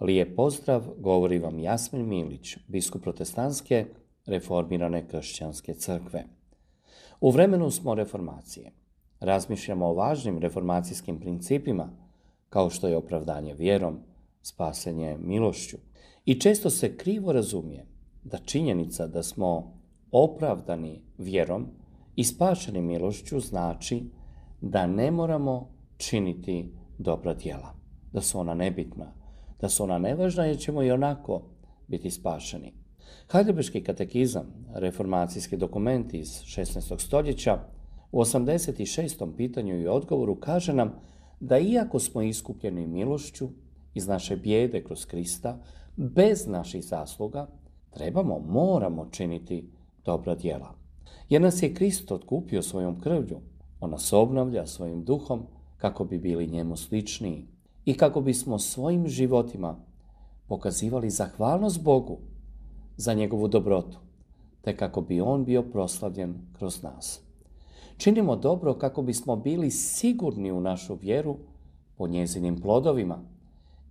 Lijep pozdrav, govori vam Jasmin Milić, biskup protestantske reformirane kršćanske crkve. U vremenu smo reformacije. Razmišljamo o važnim reformacijskim principima, kao što je opravdanje vjerom, spasenje milošću. I često se krivo razumije da činjenica da smo opravdani vjerom i spašeni milošću znači da ne moramo činiti dobra djela, da su ona nebitna, da su ona nevažna jer ćemo i onako biti spašeni. Heidelberški katekizam, reformacijski dokument iz 16. stoljeća, u 86. pitanju i odgovoru kaže nam da iako smo iskupljeni milošću iz naše bijede kroz Krista, bez naših zasluga, trebamo, moramo činiti dobra djela. Jer nas je Krist otkupio svojom krvlju, on nas obnavlja svojim duhom kako bi bili njemu sličniji i kako bismo svojim životima pokazivali zahvalnost Bogu za njegovu dobrotu, te kako bi on bio proslavljen kroz nas. Činimo dobro kako bismo bili sigurni u našu vjeru po njezinim plodovima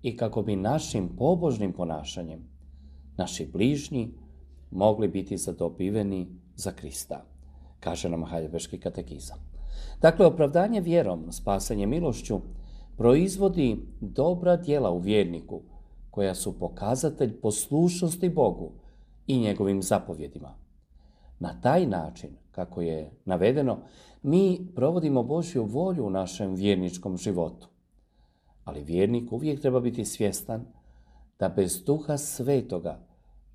i kako bi našim pobožnim ponašanjem naši bližnji mogli biti zadobiveni za Krista, kaže nam Haljebeški katekizam. Dakle, opravdanje vjerom, spasanje milošću, proizvodi dobra djela u vjerniku, koja su pokazatelj poslušnosti Bogu i njegovim zapovjedima. Na taj način, kako je navedeno, mi provodimo Božju volju u našem vjerničkom životu. Ali vjernik uvijek treba biti svjestan da bez duha svetoga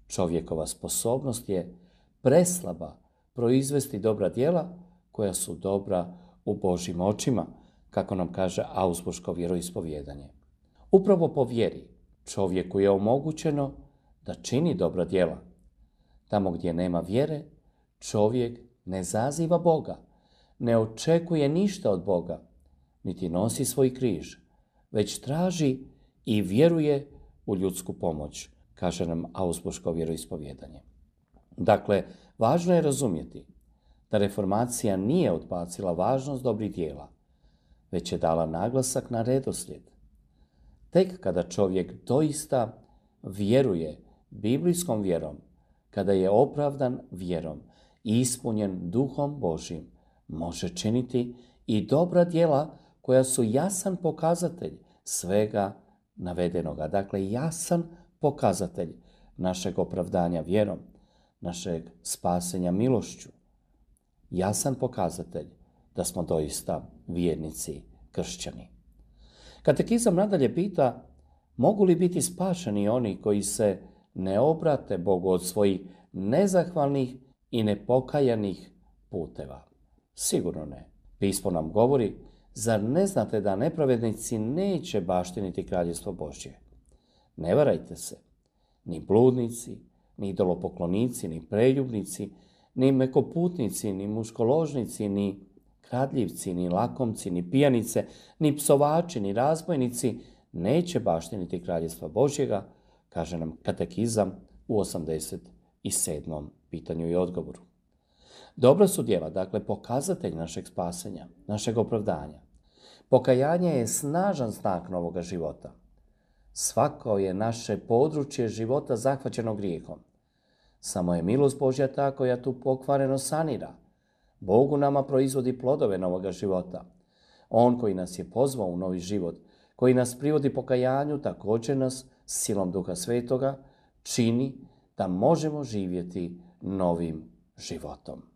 čovjekova sposobnost je preslaba proizvesti dobra djela koja su dobra u Božim očima, kako nam kaže Augsburško vjeroispovjedanje. Upravo po vjeri čovjeku je omogućeno da čini dobra djela. Tamo gdje nema vjere, čovjek ne zaziva Boga, ne očekuje ništa od Boga, niti nosi svoj križ, već traži i vjeruje u ljudsku pomoć, kaže nam Augsburško vjeroispovjedanje. Dakle, važno je razumjeti da reformacija nije odbacila važnost dobrih dijela, već je dala naglasak na redoslijed. Tek kada čovjek doista vjeruje biblijskom vjerom, kada je opravdan vjerom i ispunjen duhom Božim, može činiti i dobra djela koja su jasan pokazatelj svega navedenoga. Dakle, jasan pokazatelj našeg opravdanja vjerom, našeg spasenja milošću. Jasan pokazatelj da smo doista vjernici kršćani. Katekizam nadalje pita mogu li biti spašeni oni koji se ne obrate Bogu od svojih nezahvalnih i nepokajanih puteva? Sigurno ne. Pismo nam govori, zar ne znate da nepravednici neće baštiniti kraljestvo Božje? Ne varajte se. Ni bludnici, ni idolopoklonici, ni preljubnici, ni mekoputnici, ni muškoložnici, ni kradljivci, ni lakomci, ni pijanice, ni psovači, ni razbojnici neće baštiniti kraljestva Božjega, kaže nam katekizam u 87. pitanju i odgovoru. Dobra su djela, dakle, pokazatelj našeg spasenja, našeg opravdanja. Pokajanje je snažan znak novoga života. Svako je naše područje života zahvaćeno grijehom. Samo je milost Božja ta koja tu pokvareno sanira – Bogu nama proizvodi plodove novoga života. On koji nas je pozvao u novi život, koji nas privodi pokajanju, također nas silom Duha Svetoga čini da možemo živjeti novim životom.